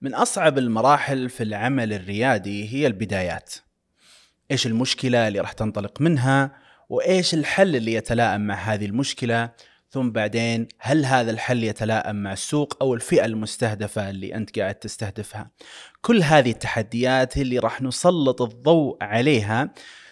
من أصعب المراحل في العمل الريادي هي البدايات. إيش المشكلة اللي راح تنطلق منها؟ وإيش الحل اللي يتلائم مع هذه المشكلة؟ ثم بعدين هل هذا الحل يتلائم مع السوق أو الفئة المستهدفة اللي أنت قاعد تستهدفها؟ كل هذه التحديات اللي راح نسلط الضوء عليها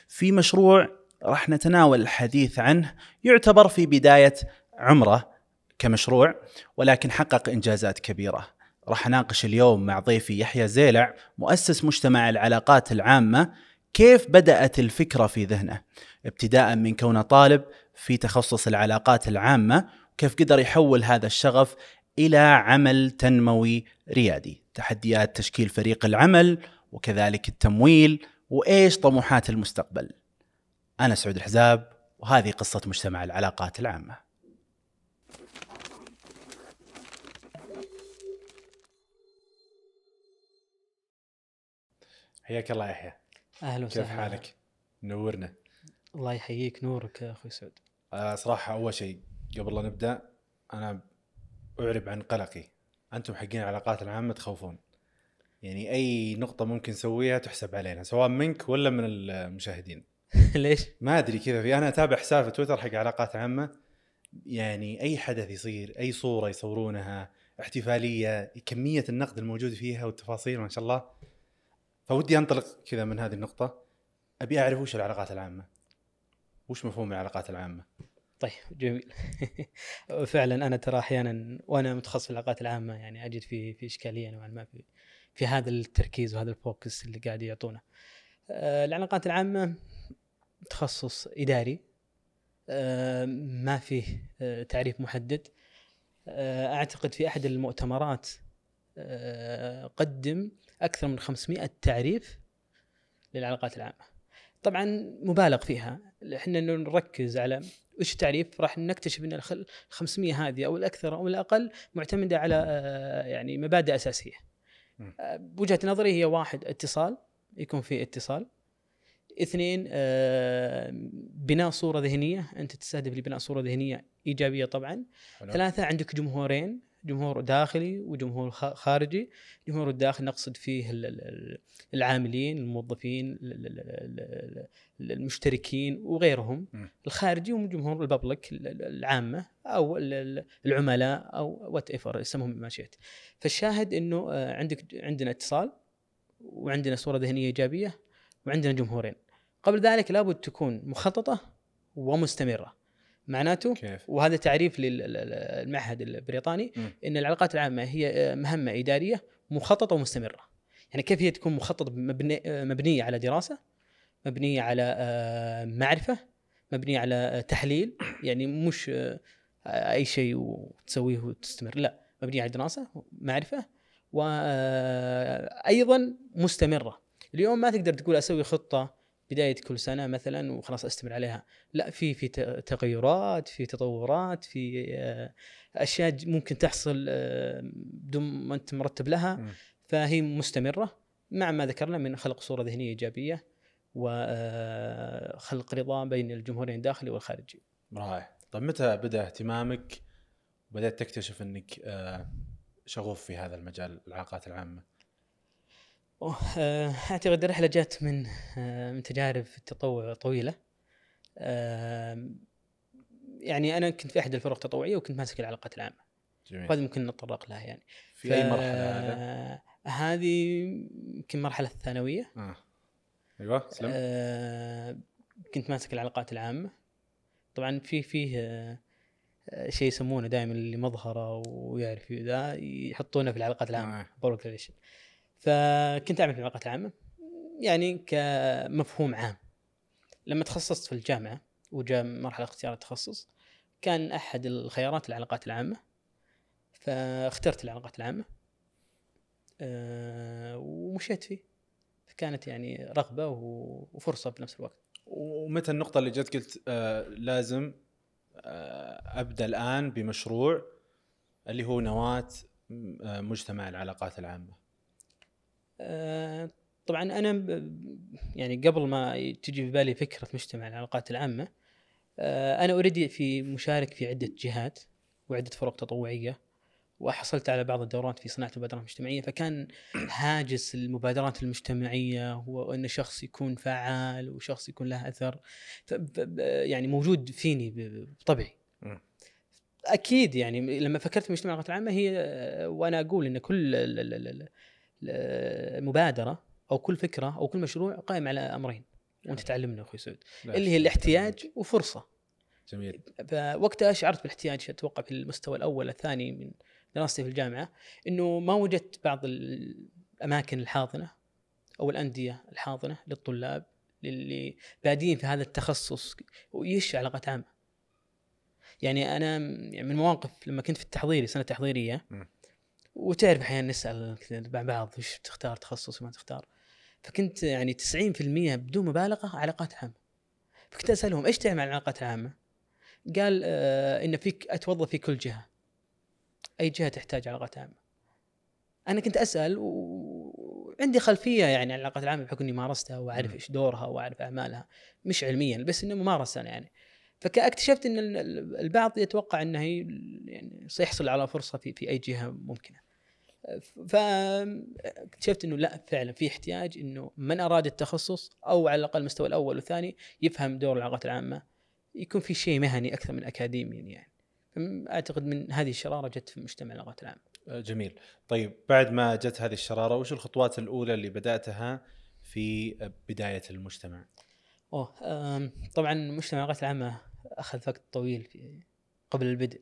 في مشروع راح نتناول الحديث عنه. يعتبر في بداية عمره كمشروع ولكن حقق إنجازات كبيرة. راح أناقش اليوم مع ضيفي يحيى زيلع مؤسس مجتمع العلاقات العامة كيف بدأت الفكرة في ذهنه؟ ابتداء من كونه طالب في تخصص العلاقات العامة كيف قدر يحول هذا الشغف إلى عمل تنموي ريادي؟ تحديات تشكيل فريق العمل وكذلك التمويل وإيش طموحات المستقبل؟ أنا سعود الحزاب وهذه قصة مجتمع العلاقات العامة. حياك الله يحيى أهلا كيف وسهلا. حالك؟ منورنا الله يحييك نورك يا أخوي سعود. آه صراحة أول شيء قبل لا نبدأ أنا أعرب عن قلقي. أنتم حقين العلاقات العامة تخوفون. يعني أي نقطة ممكن نسويها تحسب علينا سواء منك ولا من المشاهدين. ليش؟ ما أدري كذا في أنا أتابع حساب في تويتر حق علاقات عامة. يعني أي حدث يصير أي صورة يصورونها احتفالية كمية النقد الموجود فيها والتفاصيل ما شاء الله. فودي أنطلق كذا من هذه النقطة. أبي أعرف وش العلاقات العامة. وش مفهوم العلاقات العامة؟ طيب جميل. فعلا أنا ترى أحيانا وأنا متخصص في العلاقات العامة يعني أجد في في إشكالية نوعا ما في في هذا التركيز وهذا الفوكس اللي قاعد يعطونه. آه، العلاقات العامة تخصص إداري. آه، ما فيه آه، تعريف محدد. أعتقد في أحد المؤتمرات قدم أكثر من 500 تعريف للعلاقات العامة. طبعا مبالغ فيها إحنا نركز على وش التعريف راح نكتشف إن ال 500 هذه أو الأكثر أو الأقل معتمدة على آه، يعني مبادئ أساسية. آه، بوجهة نظري هي واحد اتصال يكون في اتصال. اثنين آه، بناء صورة ذهنية أنت تستهدف لبناء صورة ذهنية إيجابية طبعا. حلو. ثلاثة عندك جمهورين جمهور داخلي وجمهور خارجي. جمهور الداخل نقصد فيه ال- ال- ال- العاملين الموظفين ال- ال- ال- ال- المشتركين وغيرهم. الخارجي هم جمهور ال public ال- ال- العامة أو ال- ال- العملاء أو whatever اسمهم ما شئت. فالشاهد إنه آه، عندك عندنا اتصال وعندنا صورة ذهنية إيجابية وعندنا جمهورين. قبل ذلك لابد تكون مخططة ومستمرة. معناته كيف؟ وهذا تعريف للمعهد البريطاني مم. إن العلاقات العامة هي مهمة إدارية مخططة ومستمرة. يعني كيف هي تكون مخططة مبني مبنية على دراسة، مبنية على آه، معرفة، مبنية على آه، تحليل، يعني مش آه، أي شيء وتسويه وتستمر، لا، مبنية على دراسة، معرفة وأيضا مستمرة. اليوم ما تقدر تقول أسوي خطة بداية كل سنة مثلا وخلاص أستمر عليها، لا في في تغيرات في تطورات في آه، أشياء ممكن تحصل آه، بدون ما أنت مرتب لها. فهي مستمرة. مع ما ذكرنا من خلق صورة ذهنية إيجابية وخلق رضا بين الجمهورين الداخلي والخارجي. رائع. طيب متى بدأ اهتمامك؟ وبدأت تكتشف إنك آه، شغوف في هذا المجال العلاقات العامة؟ آه، أعتقد الرحلة جات من آه، من تجارب التطوع طويلة. آه، يعني أنا كنت في أحد الفرق التطوعية وكنت ماسك العلاقات العامة. جميل وهذه ممكن نتطرق لها يعني. في أي مرحلة هذا؟ هذه يمكن مرحلة الثانوية. آه. أيوه سلم آه كنت ماسك العلاقات العامة طبعا في فيه آه، شيء يسمونه دائما اللي مظهرة ويعرف ذا يحطونه في العلاقات العامة آه. فكنت أعمل في العلاقات العامه يعني كمفهوم عام. لما تخصصت في الجامعة وجاء مرحلة اختيار التخصص كان أحد الخيارات العلاقات العامة. فاخترت العلاقات العامة. آه ومشيت فيه. فكانت يعني رغبة وفرصة بنفس الوقت. ومتى النقطة اللي جت قلت آه لازم آه أبدأ الآن بمشروع اللي هو نواة آه مجتمع العلاقات العامة؟ طبعا أنا يعني قبل ما تجي في بالي فكرة مجتمع العلاقات العامة آه، أنا اوريدي في مشارك في عدة جهات وعدة فرق تطوعية وحصلت على بعض الدورات في صناعة المبادرات المجتمعية فكان هاجس المبادرات المجتمعية هو إن شخص يكون فعال وشخص يكون له أثر يعني موجود فيني بطبعي. أكيد يعني لما فكرت في مجتمع العلاقات العامة هي وأنا أقول إن كل المبادره أو كل فكرة أو كل مشروع قائم على أمرين وأنت تعلمنا أخوي سعود اللي هي. الاحتياج وفرصة جميل فوقتها شعرت بالاحتياج أتوقع في المستوى الأول الثاني من دراستي في الجامعة إنه ما وجدت بعض الأماكن الحاضنة أو الأندية الحاضنة للطلاب اللي بادين في هذا التخصص ويش علاقات عامة. يعني أنا يعني من المواقف لما كنت في التحضيري سنة تحضيرية. وتعرف أحيانا نسأل مع بعض وش بتختار تخصص وما تختار. فكنت يعني 90% بدون مبالغة علاقات عامة. فكنت أسألهم إيش تعمل العلاقات العامه؟ قال آه إن فيك أتوظف في كل جهة. أي جهة تحتاج علاقات عامة. أنا كنت أسأل وعندي خلفية يعني عن العلاقات العامه بحكم إني مارستها وأعرف. إيش دورها وأعرف أعمالها. مش علميا بس إنه ممارسه يعني. فاكتشفت إن ال- ال- البعض يتوقع إنه هي يعني سيحصل على فرصة في في أي جهة ممكنة. فاكتشفت إنه لا فعلا في احتياج إنه من أراد التخصص أو على الأقل المستوى الأول والثاني يفهم دور العلاقات العامة. يكون في شيء مهني أكثر من اكاديمي يعني. أعتقد من هذه الشرارة جت في مجتمع العلاقات العامة. آه، جميل. طيب بعد ما جت هذه الشرارة وش الخطوات الأولى اللي بدأتها في بداية المجتمع؟ أوه طبعا مجتمع العلاقات العامة أخذ وقت طويل في قبل البدء.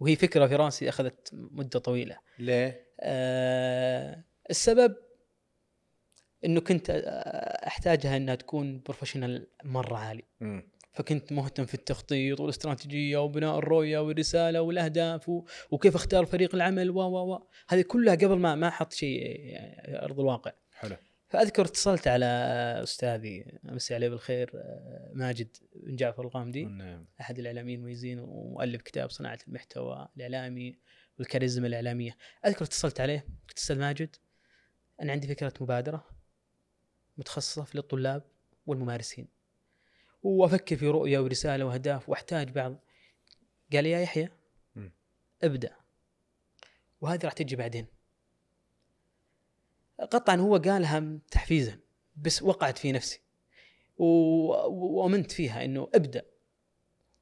وهي فكرة في راسي أخذت مدة طويلة. ليه؟ آه، السبب إنه كنت آه، أحتاجها إنها تكون بروفيشنال مرة عالي. مم. فكنت مهتم في التخطيط والاستراتيجية وبناء الرؤية والرسالة والأهداف و... وكيف أختار فريق العمل و و و هذه كلها قبل ما ما أحط شيء يعني أرض الواقع. حلو. فأذكر اتصلت على أستاذي أمسي عليه بالخير آه، ماجد بن جعفر الغامدي نعم. أحد الإعلاميين المميزين ومؤلف كتاب صناعة المحتوى الإعلامي. والكاريزما الإعلامية. أذكر اتصلت عليه قلت أستاذ ماجد أنا عندي فكرة مبادرة متخصصة في للطلاب والممارسين. وأفكر في رؤية ورسالة وأهداف وأحتاج بعض. قال لي يا يحيى. ابدأ. وهذه راح تجي بعدين. قطعا هو قالها تحفيزا بس وقعت في نفسي. وأمنت فيها إنه ابدأ.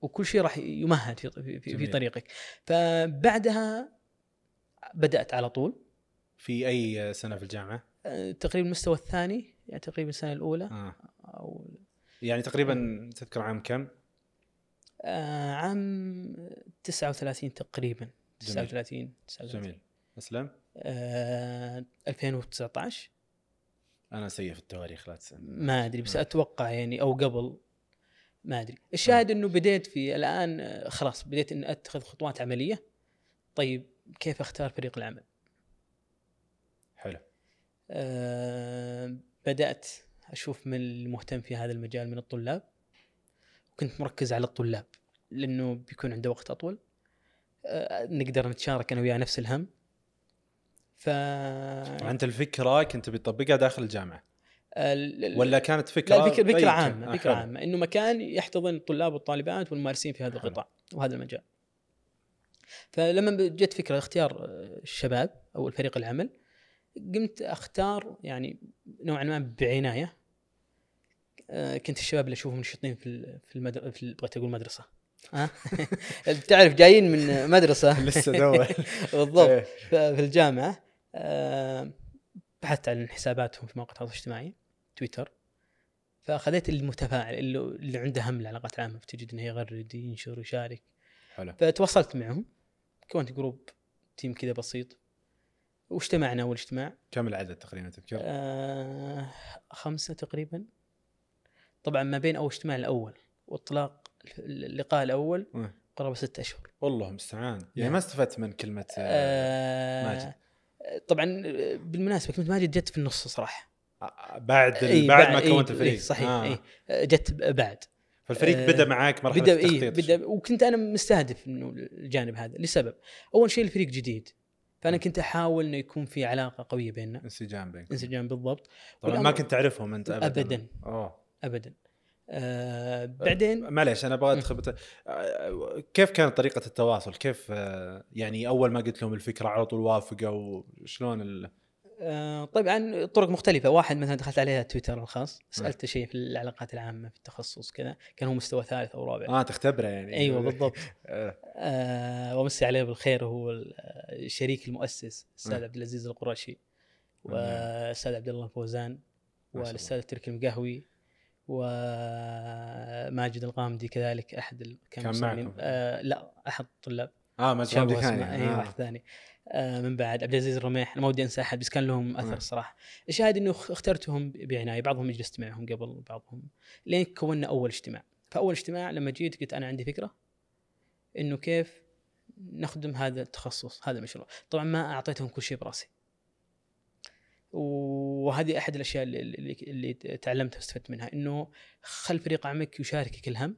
وكل شيء راح يمهد في في, في. طريقك. فبعدها بدأت على طول. في أي سنة في الجامعة؟ أه، تقريبا المستوى الثاني يعني تقريبا السنة الأولى. آه. أو يعني تقريبا تذكر عام كم؟ آه، عام 39 تقريبا. جميل. 39 39 جميل. أسلم. آه 2019 أنا سيء في التواريخ لا تسأل ما أدري بس. أتوقع يعني أو قبل. ما أدري. الشاهد إنه بديت في الآن آه، خلاص بديت اني أتخذ خطوات عملية. طيب كيف أختار فريق العمل؟ حلو. آه بدأت أشوف من المهتم في هذا المجال من الطلاب. وكنت مركز على الطلاب لأنه بيكون عنده وقت أطول. آه نقدر نتشارك أنا وياه نفس الهم. ف وانت الفكرة كنت بتطبقها داخل الجامعة. ال- ولا كانت فكرة لا بأي فكرة آه، فكرة حلو. عامة إنه مكان يحتضن الطلاب والطالبات والممارسين في هذا. القطاع وهذا المجال. فلما جت فكرة اختيار الشباب أو الفريق العمل قمت أختار يعني نوعا ما بعناية آه، كنت الشباب اللي أشوفهم نشيطين في في المدرسة في بغيت أقول مدرسة ها تعرف جايين من مدرسة لسه دول بالضبط إيه. في الجامعة آه، بحثت عن حساباتهم في مواقع التواصل الاجتماعي تويتر فأخذت المتفاعل اللي, اللي عنده هم العلاقات العامة فتجد إنه يغرد ينشر يشارك حلو فتواصلت معهم كونت group team كذا بسيط واجتمعنا أول اجتماع كم العدد تقريبا تذكر؟ آه خمسة تقريبا طبعا ما بين أول اجتماع الأول واطلاق اللقاء الأول آه. قرابة ستة أشهر والله المستعان يعني نعم. ما استفدت من كلمة آه، آه ماجد. طبعا بالمناسبة كلمة ماجد جت في النص صراحة بعد إي بعد ما كونت إي الفريق. صحيح آه. آه. إي جت بعد. فالفريق آه، بدأ معاك مرحلة بدأ التخطيط. اي بدأ وكنت أنا مستهدف إنه الجانب هذا لسبب. أول شيء الفريق جديد فأنا كنت أحاول إنه يكون في علاقة قوية بيننا. انسجام بينكم. انسجام بالضبط. طبعا ما كنت تعرفهم أنت ابدا. أبداً. أوه. ابدا. آه بعدين؟ معليش أنا أبغى أدخل بت... آه، كيف كانت طريقة التواصل؟ كيف آه، يعني أول ما قلت لهم الفكرة على طول وافقوا؟ شلون ال... آه طبعا طرق مختلفة واحد مثلا دخلت عليها تويتر الخاص سألته شيء في العلاقات العامة في التخصص كذا كان هو مستوى ثالث أو رابع آه تختبره يعني أيوه بالضبط آه. آه ومسي عليه بالخير هو الشريك المؤسس الأستاذ آه. عبد العزيز القرشي نعم. والأستاذ عبد الله الفوزان والأستاذ تركي المقهوي وماجد الغامدي كذلك أحد ال- كان المصممين. معكم؟ آه لا أحد الطلاب آه ما شاب شاء اسمه الله اي آه. واحد ثاني آه من بعد عبد العزيز الرميح. أنا ما ودي أنسى أحد بس كان لهم أثر آه. الصراحه الشاهد إنه اخ- اخترتهم بعناية. بعضهم جلست معهم قبل بعضهم. لين كونا أول اجتماع. فأول اجتماع لما جيت قلت أنا عندي فكرة إنه كيف نخدم هذا التخصص هذا المشروع. طبعا ما أعطيتهم كل شيء براسي. وهذه أحد الأشياء اللي, اللي, تعلمتها واستفدت منها. إنه خل فريق عملك يشاركك الهم.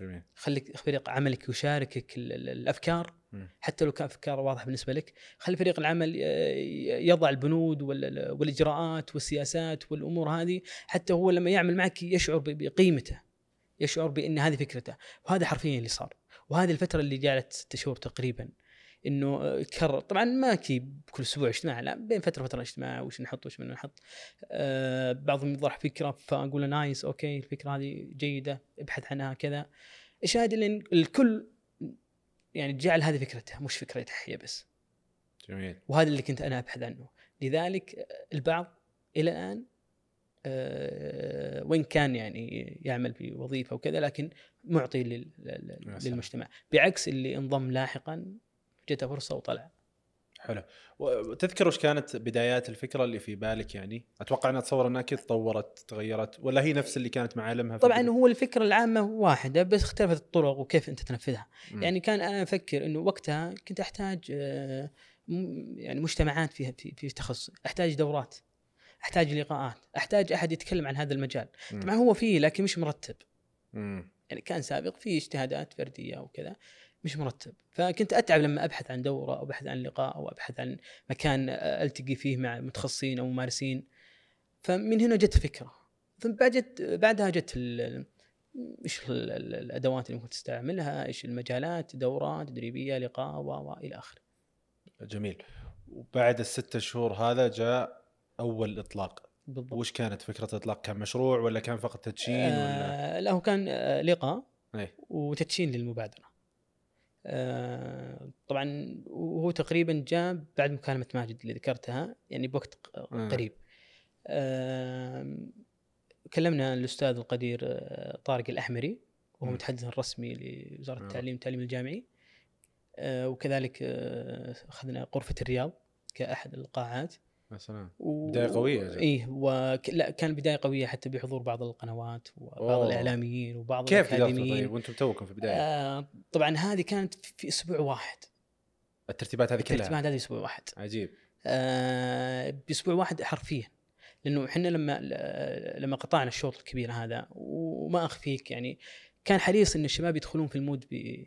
جميل. خليك فريق عملك يشاركك ال- ال- الأفكار. حتى لو كان أفكار واضحة بالنسبة لك خلي فريق العمل آه، يضع البنود وال- والإجراءات والسياسات والأمور هذه حتى هو لما يعمل معك يشعر بقيمته يشعر بأن هذه فكرته. وهذا حرفيا اللي صار. وهذه الفترة اللي جالت ست شهور تقريبا إنه آه، كرر. طبعا ما كي كل أسبوع اجتماع لا بين فترة وفترة اجتماع وش نحط وش ما نحط. آه بعضهم يطرح فكرة فأقول nice OK الفكرة هذه جيدة ابحث عنها كذا. الشاهد إن الكل يعني جعل هذه فكرته مش فكرته هي بس. جميل. وهذا اللي كنت أنا أبحث عنه. لذلك البعض إلى الآن آه، وين كان يعني يعمل في وظيفه وكذا لكن معطي. للمجتمع. بعكس اللي انضم لاحقا جته فرصة وطلع. حلو وتذكر وش كانت بدايات الفكرة اللي في بالك يعني؟ أتوقع أنها اتصور أنها أكيد تطورت تغيرت ولا هي نفس اللي كانت معالمها طبعا البداية؟ هو الفكرة العامة واحدة بس اختلفت الطرق وكيف أنت تنفذها مم. يعني كان أنا أفكر إنه وقتها كنت أحتاج آه، م- يعني مجتمعات في في, في تخصص أحتاج دورات أحتاج لقاءات أحتاج أحد يتكلم عن هذا المجال مم. طبعا هو فيه لكن مش مرتب مم. يعني كان سابق في اجتهادات فردية وكذا مش مرتب. فكنت أتعب لما أبحث عن دورة أو أبحث عن لقاء أو أبحث عن مكان ألتقي فيه مع متخصصين أو ممارسين. فمن هنا جت الفكرة ثم بعد جت بعدها جت إيش ال- ال- الأدوات اللي ممكن تستعملها إيش المجالات دورات تدريبية لقاء و إلى آخره. جميل. وبعد الستة شهور هذا جاء أول إطلاق. بالضبط. وش كانت فكرة الإطلاق؟ كان مشروع ولا كان فقط تدشين ولا؟ آه لا هو كان آه لقاء إيه. وتدشين للمبادرة. آه طبعا وهو تقريبا جاء بعد مكالمة ماجد اللي ذكرتها يعني بوقت آه. قريب آه كلمنا الأستاذ القدير آه، طارق الأحمري وهو. متحدث الرسمي لوزارة آه. التعليم التعليم الجامعي آه وكذلك آه، أخذنا غرفة الرياض كأحد القاعات و... بداية قوية يا جماعة. إيه وك... لا كان بداية قوية حتى بحضور بعض القنوات وبعض أوه. الإعلاميين وبعض كيف الأكاديميين. طيب؟ وأنتم توكم في البداية. آه طبعا هذه كانت في- أسبوع واحد. الترتيبات هذه كلها؟ الترتيبات هذه أسبوع واحد. عجيب. آه بأسبوع واحد حرفيا. لأنه إحنا لما لما قطعنا الشوط الكبير هذا وما أخفيك يعني كان حريص إن الشباب يدخلون في ال mood ب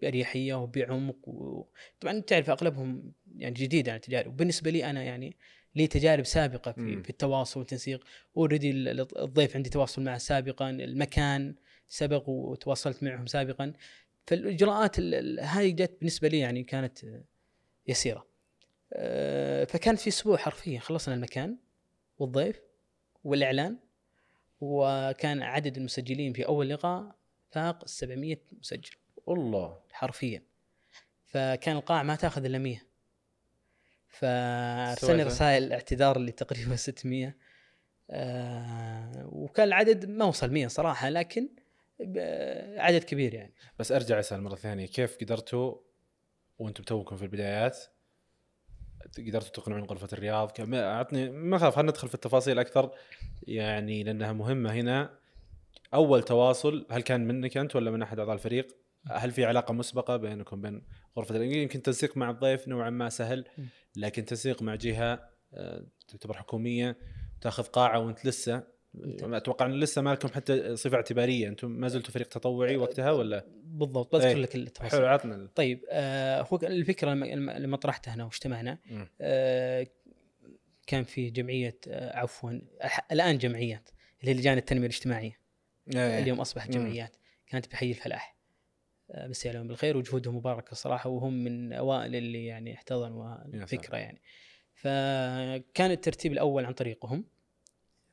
بأريحية وبعمق وطبعا تعرف أغلبهم يعني جديد عن التجارب. وبالنسبة لي أنا يعني لي تجارب سابقة في, مم. في التواصل والتنسيق. already الضيف عندي تواصل معه سابقا المكان سبق وتواصلت معهم سابقا. فالإجراءات ال- ال- هذه جت بالنسبة لي يعني كانت يسيرة. آه، فكانت في أسبوع حرفيا خلصنا المكان والضيف والإعلان وكان عدد المسجلين في أول لقاء فاق 700 مسجل الله. حرفيا. فكان القاعة ما تأخذ إلا 100 فارسلنا استوعبت. رسائل اعتذار اللي تقريبا 600 آه وكان العدد ما وصل 100 صراحة لكن عدد كبير يعني. بس أرجع أسأل مرة ثانية كيف قدرتوا وأنتم توكم في البدايات؟ قدرتوا تقنعون غرفة الرياض؟ كم- اعطني ما خاف خلينا ندخل في التفاصيل أكثر يعني لأنها مهمة هنا. أول تواصل هل كان منك أنت ولا من أحد أعضاء الفريق؟ هل في علاقة مسبقة بينكم بين غرفة الرياض؟ يمكن تنسيق مع الضيف نوعا ما سهل. لكن تنسيق مع جهة آه، تعتبر حكومية تأخذ قاعة وانت لسه أتوقع إن لسه ما لكم حتى صفة اعتبارية أنتم ما زلتوا فريق تطوعي وقتها ولا بالضبط بذكر إيه. لك حلو التفاصيل عطنا ال- طيب آه هو الفكرة لما- طرحتها هنا واجتمعنا. آه كان في جمعية آه عفوا الآن جمعيات اللي هي لجان التنمية الاجتماعية إيه. اليوم أصبحت. جمعيات كانت بحي الفلاح آه، مسي عليهم بالخير. وجهودهم مباركة صراحة وهم من أوائل اللي يعني احتضنوا. الفكرة يعني. فكان الترتيب الأول عن طريقهم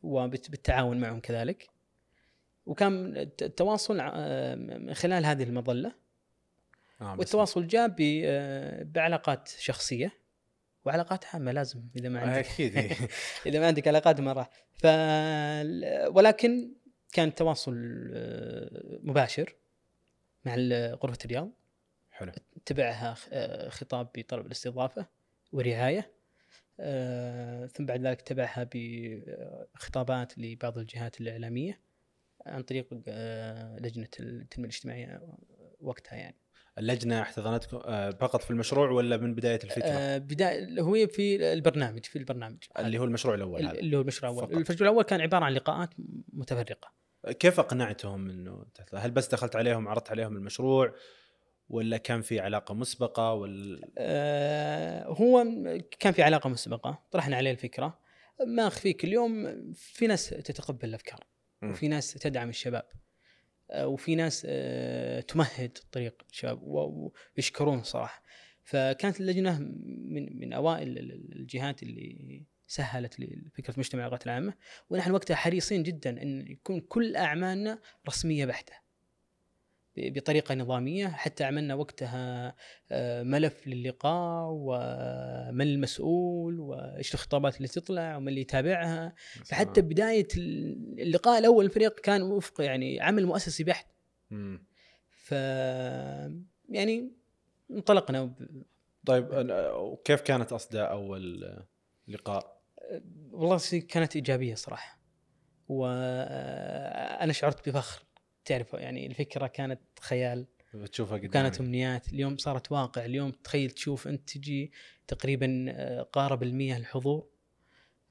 وبالتعاون معهم كذلك. وكان الت- التواصل آه، من خلال هذه المظلة. آه والتواصل جاء آه، بعلاقات شخصية وعلاقات عامة لازم إذا ما آه، عندك. أكيد. إذا ما عندك علاقات ما راح. ف ولكن كان تواصل آه، مباشر. مع غرفة الرياض حلو. تبعها آه، خطاب بطلب الاستضافة ورعاية. آه، ثم بعد ذلك تبعها بخطابات لبعض الجهات الإعلامية عن طريق آه، لجنة التنمية الاجتماعية وقتها يعني. اللجنة احتضنتكم آه، فقط في المشروع ولا من بداية الفكرة؟ آه، بداية هو في البرنامج في البرنامج. اللي هو المشروع الأول هذا. اللي هو المشروع الأول. المشروع الأول كان عبارة عن لقاءات متفرقة. كيف أقنعتهم إنه هل بس دخلت عليهم عرضت عليهم المشروع ولا كان في علاقة مسبقة؟ ولا آه، هو كان في علاقة مسبقة طرحنا عليه الفكرة. ما أخفيك اليوم في ناس تتقبل الأفكار. وفي ناس تدعم الشباب آه، وفي ناس آه، تمهد طريق الشباب ويشكرون صراحة. فكانت اللجنة من من أوائل ال- ال- الجهات اللي سهلت لفكره مجتمع العلاقات العامة. ونحن وقتها حريصين جدا إن يكون كل أعمالنا رسمية بحتة بطريقة نظامية. حتى عملنا وقتها آه، ملف للقاء ومن المسؤول وإيش الخطابات اللي تطلع ومن اللي يتابعها. فحتى بداية اللقاء الأول الفريق كان وفق يعني عمل مؤسسي بحت. ف يعني انطلقنا ب- طيب وكيف كانت أصداء أول لقاء؟ والله كانت إيجابية صراحة. وأنا شعرت بفخر. تعرف يعني الفكرة كانت خيال بتشوفها قدامك. كانت أمنيات. اليوم صارت واقع. اليوم تخيل تشوف أنت تجي تقريبا آه، قارب المية الحضور.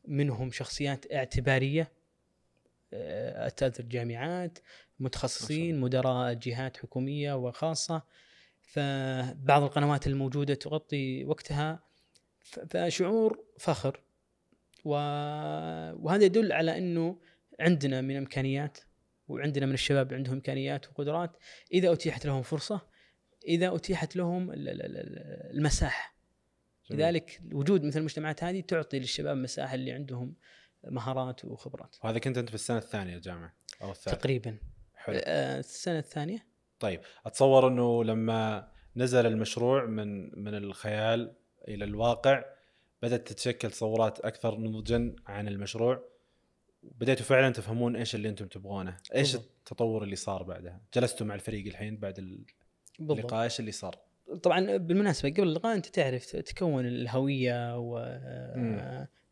منهم شخصيات اعتبارية اساتذه الجامعات متخصصين مدراء جهات حكومية وخاصة. فبعض القنوات الموجودة تغطي وقتها. فشعور فخر. وهذا يدل على إنه عندنا من إمكانيات وعندنا من الشباب عندهم إمكانيات وقدرات. إذا أتيحت لهم فرصة إذا أتيحت لهم ال- ال- ال- المساحة. جميل. لذلك وجود مثل المجتمعات هذه تعطي للشباب مساحة اللي عندهم مهارات وخبرات. وهذا كنت أنت في السنة الثانية جامعة أو الثالثه تقريبا. حلو. آه، السنة الثانية. طيب أتصور إنه لما نزل المشروع من من الخيال إلى الواقع بدأت تتشكل تصورات أكثر نضجا عن المشروع. بديتوا فعلا تفهمون إيش اللي أنتم تبغونه. إيش بالضبط. التطور اللي صار بعدها؟ جلستوا مع الفريق الحين بعد اللقاء إيش اللي صار؟ طبعا بالمناسبة قبل اللقاء أنت تعرف تكون الهوية.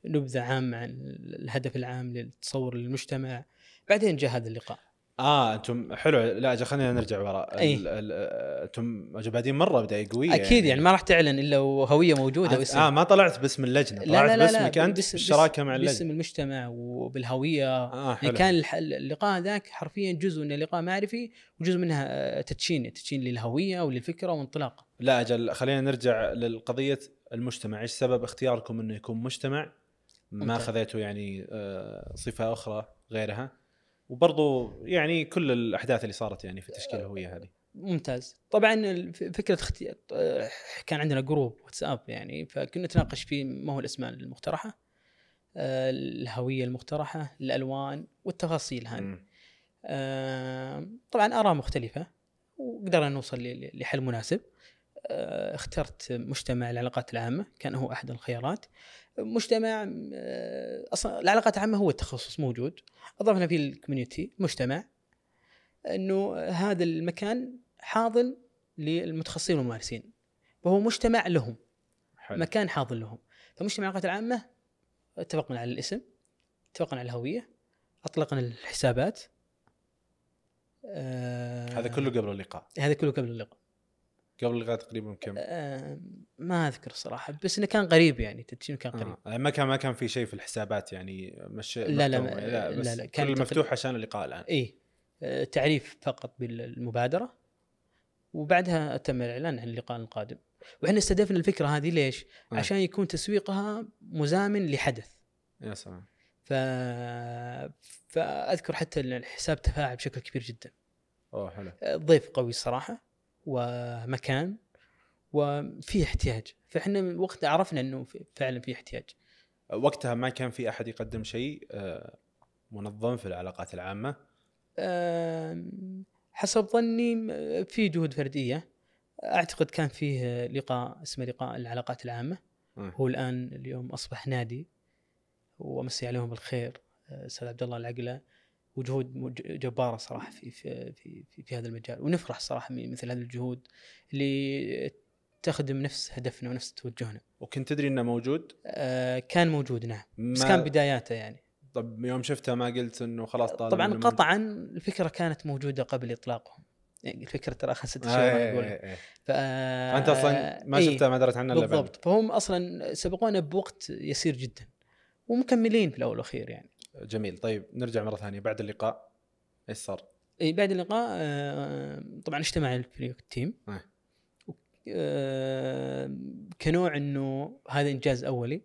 ونبذه عامة عن الهدف العام للتصور للمجتمع بعدين جاء هذا اللقاء. آه أنتم حلو. لا أجل خلينا نرجع وراء أي. أنتم بادين مرة بدايه قويه أكيد يعني ما راح تعلن إلا وهوية موجودة واسم. آه ما طلعت باسم اللجنة. طلعت لا لا باسمك لا أنت باسم- بالشراكه مع باسم اللجنه المجتمع وبالهوية. يعني حلو. كان الح- اللقاء ذاك حرفيا جزء من لقاء معرفي وجزء منها آه، تدشين. تدشين للهوية وللفكرة وانطلاقه لا أجل خلينا نرجع للقضية المجتمع. إيش سبب اختياركم إنه يكون مجتمع؟ ما. خذيتوا يعني آه، صفة أخرى غيرها؟ وبرضو يعني كل الأحداث اللي صارت يعني في تشكيل الهوية هذه. ممتاز. طبعا فكرة أختي... كان عندنا جروب واتساب يعني فكنا نتناقش في ما هو الأسماء المقترحة آه، الهوية المقترحة الألوان والتفاصيل هذه. آه، طبعا آراء مختلفة وقدرنا نوصل لحل مناسب. اخترت مجتمع العلاقات العامة كان هو أحد الخيارات. مجتمع آه، أصلا العلاقات العامة هو التخصص موجود. اضفنا فيه الكوميونتي مجتمع. إنه هذا المكان حاضن للمتخصصين والممارسين. وهو مجتمع لهم. حلو. مكان حاضن لهم. فمجتمع العلاقات العامة اتفقنا على الاسم اتفقنا على الهوية أطلقنا الحسابات. آه هذا كله قبل اللقاء. هذا كله قبل اللقاء. قبل اللقاء تقريبا كم؟ آه ما أذكر الصراحه بس إنه كان قريب يعني تدشين كان قريب آه. ما كان ما كان في شيء في الحسابات يعني مش لا، لا، ما- لا لا، بس لا، كان كل تقريبا- مفتوح عشان اللقاء الآن. إيه آه تعريف فقط بالمبادرة وبعدها تم الإعلان عن اللقاء القادم. وإحنا استهدفنا الفكرة هذه ليش؟ آه. عشان يكون تسويقها مزامن لحدث. يا سلام. ف فأذكر حتى إن الحساب تفاعل بشكل كبير جدا. أوه حلو. ضيف قوي الصراحه ومكان وفي احتياج. فإحنا وقتها عرفنا إنه فعلا في احتياج. وقتها ما كان في أحد يقدم شيء آه، منظم في العلاقات العامة؟ حسب ظني في جهود فردية. أعتقد كان فيه لقاء اسمه لقاء العلاقات العامة. آه. هو الآن اليوم أصبح نادي وامسي عليهم بالخير آه، أستاذ عبد الله العقلة. وجهود جبارة صراحة في في في, في, في هذا المجال ونفرح صراحة من مثل هذه الجهود اللي تخدم نفس هدفنا ونفس توجهنا. وكنت تدري إنه موجود آه، كان موجود نعم بس ما- كان بداياته يعني طب يوم شفته ما قلت إنه خلاص طالب طبعا قطعا الفكرة كانت موجودة قبل إطلاقهم يعني الفكرة ترى اخذ ست. شهور آه، إيه،. إيه، إيه. فأنت أصلا ما إيه، شفته ما درت عنه إلا بالضبط فهم أصلا سبقونا بوقت يسير جدا ومكملين في الأول والأخير يعني جميل. طيب نرجع مرة ثانية. بعد اللقاء إيش صار؟ إيه، بعد اللقاء آه، طبعا اجتمع الفريق التيم. آه. آه، كنوع إنه هذا إنجاز أولي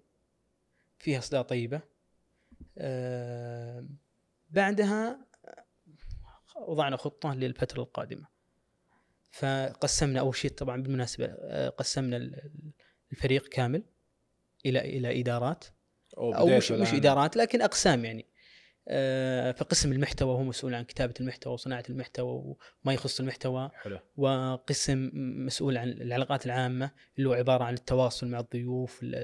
فيها صدى طيبة. آه، بعدها وضعنا خطة للفترة القادمة. فقسمنا أول شيء طبعا بالمناسبة قسمنا ال- الفريق كامل إلى إلى إدارات. أو أو مش, بديته مش الآن. إدارات لكن أقسام يعني. آه، فقسم المحتوى هو مسؤول عن كتابة المحتوى وصناعة المحتوى وما يخص المحتوى. حلو. وقسم مسؤول عن العلاقات العامة اللي هو عبارة عن التواصل مع الضيوف ال-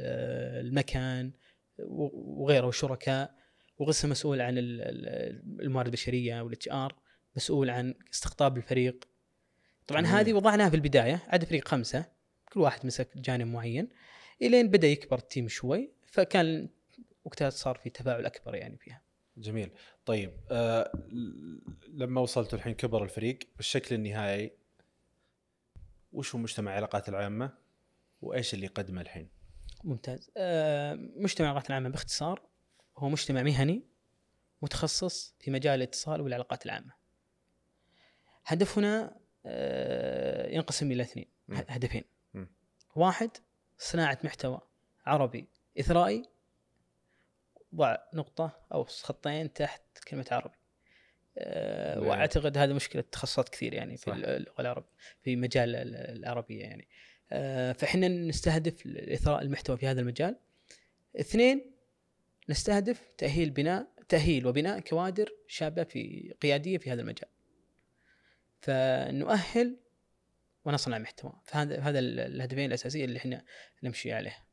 المكان وغيره والشركاء وقسم مسؤول عن ال- ال- الموارد البشرية والاتش آر. مسؤول عن استقطاب الفريق. طبعا جميل. هذه وضعناها في البداية عاد فريق خمسة كل واحد مسك جانب معين. إلين بدأ يكبر التيم شوي. فكان وقتها صار في تفاعل أكبر يعني فيها. جميل. طيب آه لما وصلتوا الحين كبر الفريق بالشكل النهائي وش هو مجتمع العلاقات العامة؟ وإيش اللي قدمه الحين؟ ممتاز. آه، مجتمع العلاقات العامة باختصار هو مجتمع مهني متخصص في مجال الاتصال والعلاقات العامة. هدفنا آه، ينقسم إلى اثنين هدفين. مم. واحد صناعة محتوى عربي إثرائي ضع نقطة أو خطين تحت كلمة عربي. آه، نعم. وأعتقد هذا مشكلة تخصصات كثير يعني في. اللغة العربيه في مجال ال- العربية يعني. آه، فإحنا نستهدف إثراء المحتوى في هذا المجال. اثنين نستهدف تأهيل بناء تأهيل وبناء كوادر شابة في قيادية في هذا المجال. فنؤهل ونصنع محتوى. فهذا هذا ال- الهدفين الاساسيه اللي إحنا نمشي عليه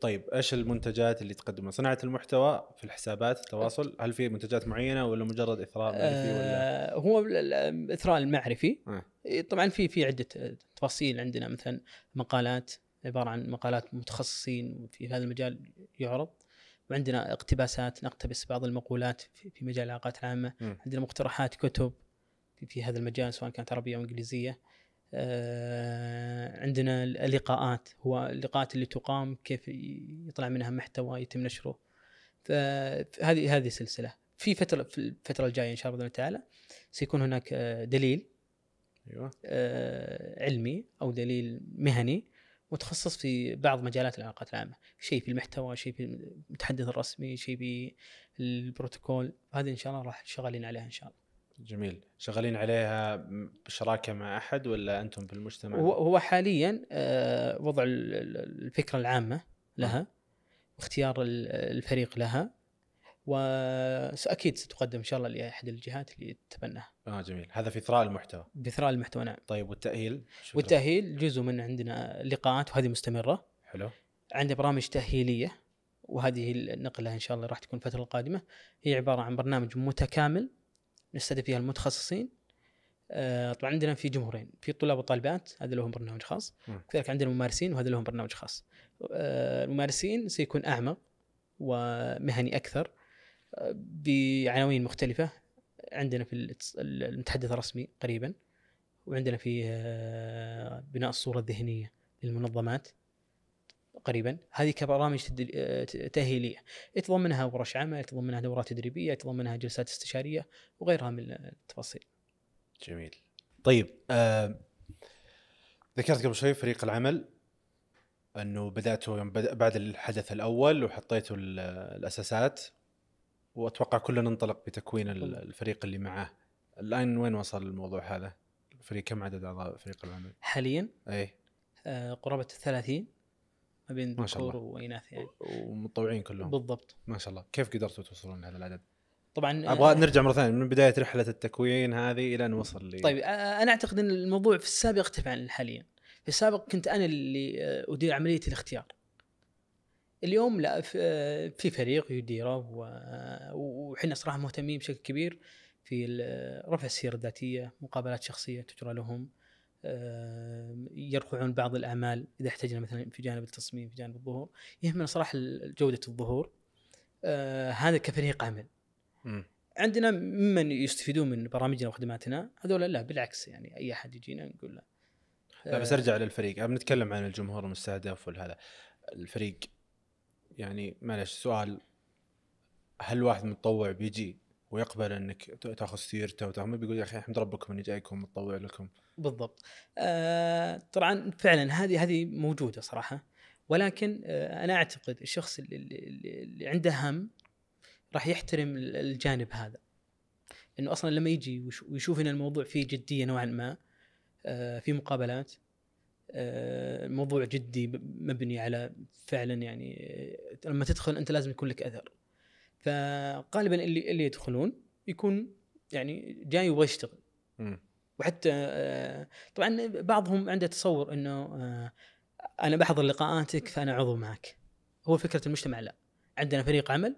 طيب إيش المنتجات اللي تقدمها؟ صناعة المحتوى في الحسابات التواصل هل في منتجات معينة ولا مجرد إثراء معرفي ولا آه، هو ال- ال- الاثراء المعرفي آه. طبعا في في عدة تفاصيل عندنا مثلا مقالات عبارة عن مقالات متخصصين في هذا المجال يعرض وعندنا اقتباسات نقتبس بعض المقولات في مجال العلاقات العامة. عندنا مقترحات كتب في, هذا المجال سواء كانت عربية أو إنجليزية عندنا اللقاءات هو اللقاءات اللي تقام كيف يطلع منها محتوى يتم نشره. فهذه هذه سلسلة. في فتره في الفترة الجاية إن شاء الله بإذن الله تعالى سيكون هناك آه، دليل أيوه. آه، علمي أو دليل مهني متخصص في بعض مجالات العلاقات العامة، شيء في المحتوى، شيء في المتحدث الرسمي، شيء في البروتوكول، هذه إن شاء الله راح شغالين عليها إن شاء الله. جميل. شغالين عليها بشراكة مع أحد ولا أنتم في المجتمع؟ هو هو حاليا آه، وضع ال- ال- الفكرة العامة لها واختيار ال- الفريق لها واكيد ستقدم إن شاء الله لأحد الجهات اللي تتبناها آه جميل. هذا في إثراء المحتوى. بإثراء المحتوى نعم. طيب والتأهيل؟ والتأهيل جزء من عندنا لقاءات وهذه مستمرة. حلو. عندنا برامج تأهيلية وهذه النقلة إن شاء الله راح تكون الفترة القادمة. هي عبارة عن برنامج متكامل نستهدف فيها المتخصصين. آه، طبعا عندنا في جمهورين في طلاب وطالبات هذا لهم برنامج خاص. كذلك عندنا ممارسين وهذا لهم برنامج خاص. آه، الممارسين سيكون أعمق ومهني أكثر آه، بعناوين مختلفة. عندنا في المتحدث الرسمي قريبا وعندنا في بناء الصورة الذهنية للمنظمات. قريبا. هذه كبرامج تأهيلية. يتضمنها ورش عمل يتضمنها دورات تدريبية يتضمنها جلسات استشارية وغيرها من التفاصيل. جميل. طيب آه ذكرت قبل شوي فريق العمل أنه بدأتوا بعد الحدث الأول وحطيتوا ال- الأساسات وأتوقع كلنا ننطلق بتكوين. الفريق اللي معاه. الآن وين وصل الموضوع هذا؟ الفريق كم عدد أعضاء فريق العمل؟ حاليا؟ اي آه، قرابة الثلاثين. ما بين ذكور. وإناث يعني. ومتطوعين كلهم. بالضبط. ما شاء الله. كيف قدرتوا توصلون لهذا العدد؟ طبعا أبغى آه، نرجع مرة ثانية. من بداية رحلة التكوين هذه إلى نوصل لي. طيب آه، أنا أعتقد إن الموضوع في السابق اختلف عن حاليا. في السابق كنت أنا اللي آه، أدير عملية الاختيار. اليوم لا في آه، فريق يديره وحنا صراحة مهتمين بشكل كبير في رفع السيره الذاتية مقابلات شخصية تجرى لهم. آه، يرفعون بعض الاعمال إذا احتاجنا مثلا في جانب التصميم في جانب الظهور. يهمنا صراحة ال- جودة الظهور. آه، هذا كفريق عمل. عندنا ممن يستفيدون من برامجنا وخدماتنا. هذول لا بالعكس يعني أي أحد يجينا نقول له لا بس آه، أرجع للفريق. بنتكلم عن الجمهور المستهدف والهذا. الفريق يعني معلش سؤال. هل واحد متطوع بيجي ويقبل إنك تاخذ سيرته ما بيقول يا أخي احمد ربكم إني جايكم متطوع لكم. بالضبط. آه طبعا فعلا هذه هذه موجودة صراحة. ولكن آه أنا أعتقد الشخص اللي, اللي, عنده هم راح يحترم ال- الجانب هذا. انه أصلا لما يجي ويش- ويشوف إن الموضوع فيه جدية نوعا ما آه في مقابلات آه الموضوع جدي مبني على فعلا يعني آه، لما تدخل أنت لازم يكون لك أثر. فغالبا اللي اللي يدخلون يكون يعني جاي يبغى يشتغل. وحتى آه، طبعا بعضهم عنده تصور إنه آه، أنا بحضر لقاءاتك فأنا عضو معك. هو فكرة المجتمع لا. عندنا فريق عمل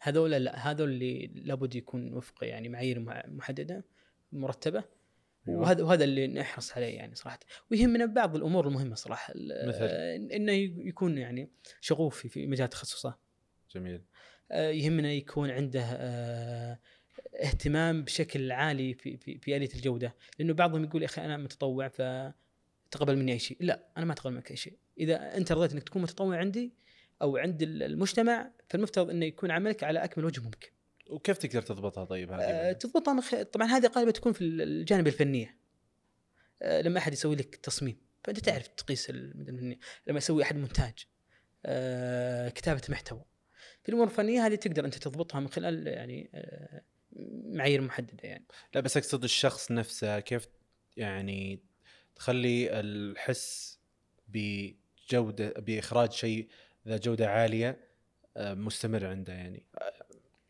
هذول لا. هذول اللي لابد يكون وفق يعني معايير مع- محددة مرتبة. أيوة. وهذا وهذا اللي نحرص عليه يعني صراحة. ويهمنا بعض الأمور المهمة صراحة. مثل؟ آه، إنه يكون يعني شغوف في- مجال تخصصه. جميل. يهمنا يكون عنده آه، اهتمام بشكل عالي في في في آلية الجودة. لأنه بعضهم يقول يا أخي أنا متطوع فتقبل مني أي شيء. لا أنا ما أتقبل منك أي شيء. إذا أنت رضيت إنك تكون متطوع عندي أو عند المجتمع فالمفترض إنه يكون عملك على أكمل وجه ممكن. وكيف تقدر تضبطها طيب آه، هذه تضبطها من خ- طبعا هذه غالبا تكون في الجانب الفنيه آه، لما أحد يسوي لك تصميم. فأنت تعرف تقيس لما يسوي أحد مونتاج آه، كتابة محتوى. في الأمور الفنيه هذه تقدر أنت تضبطها من خلال يعني آه، معايير محددة يعني. لا بس أقصد الشخص نفسه كيف يعني تخلي الحس بجودة بإخراج شيء ذا جودة عالية آه، مستمر عنده يعني. آه،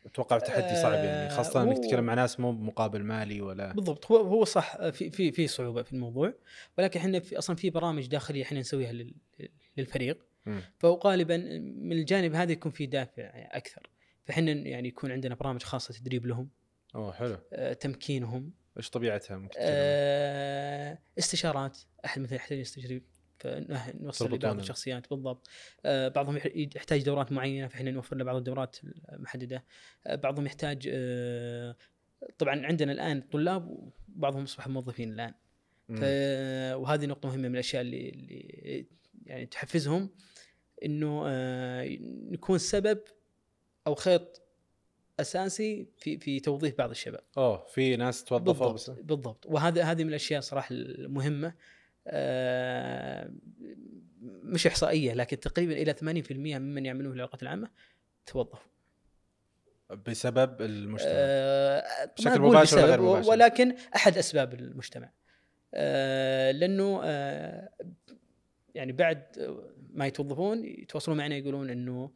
أتوقع تحدي صعب يعني خاصة إنك تتكلم مع ناس مو بمقابل مالي ولا. بالضبط هو هو صح آه، في في في صعوبة في الموضوع. ولكن إحنا في أصلا في برامج داخلية إحنا نسويها لل- للفريق. فغالبا من الجانب هذا يكون في دافع أكثر. فإحنا يعني يكون عندنا برامج خاصة تدريب لهم. أوه حلو. آه، تمكينهم. إيش طبيعتها؟ ممكن؟ آه، استشارات. أحد مثلا يحتاج يستشير فنوصل لبعض. الشخصيات بالضبط. آه، بعضهم يح- يحتاج دورات معينة فإحنا نوفر له بعض الدورات المحددة. آه، بعضهم يحتاج آه، طبعا عندنا الآن طلاب وبعضهم اصبحوا موظفين الآن. ف... وهذه نقطة مهمة من الأشياء اللي, اللي يعني تحفزهم. آه، نكون سبب أو خيط أساسي في في توظيف بعض الشباب. أوه في ناس توظفوا بس بالضبط بالضبط وهذا هذه من الأشياء صراحة المهمة آه، مش إحصائية لكن تقريبا إلى 80% ممن يعملون في العلاقات العامة توظفوا. بسبب المجتمع آه، ما بشكل مباشر بسبب، غير مباشر؟ ولكن أحد أسباب المجتمع آه، لأنه آه، يعني بعد ما يتوظفون يتواصلون معنا يقولون إنه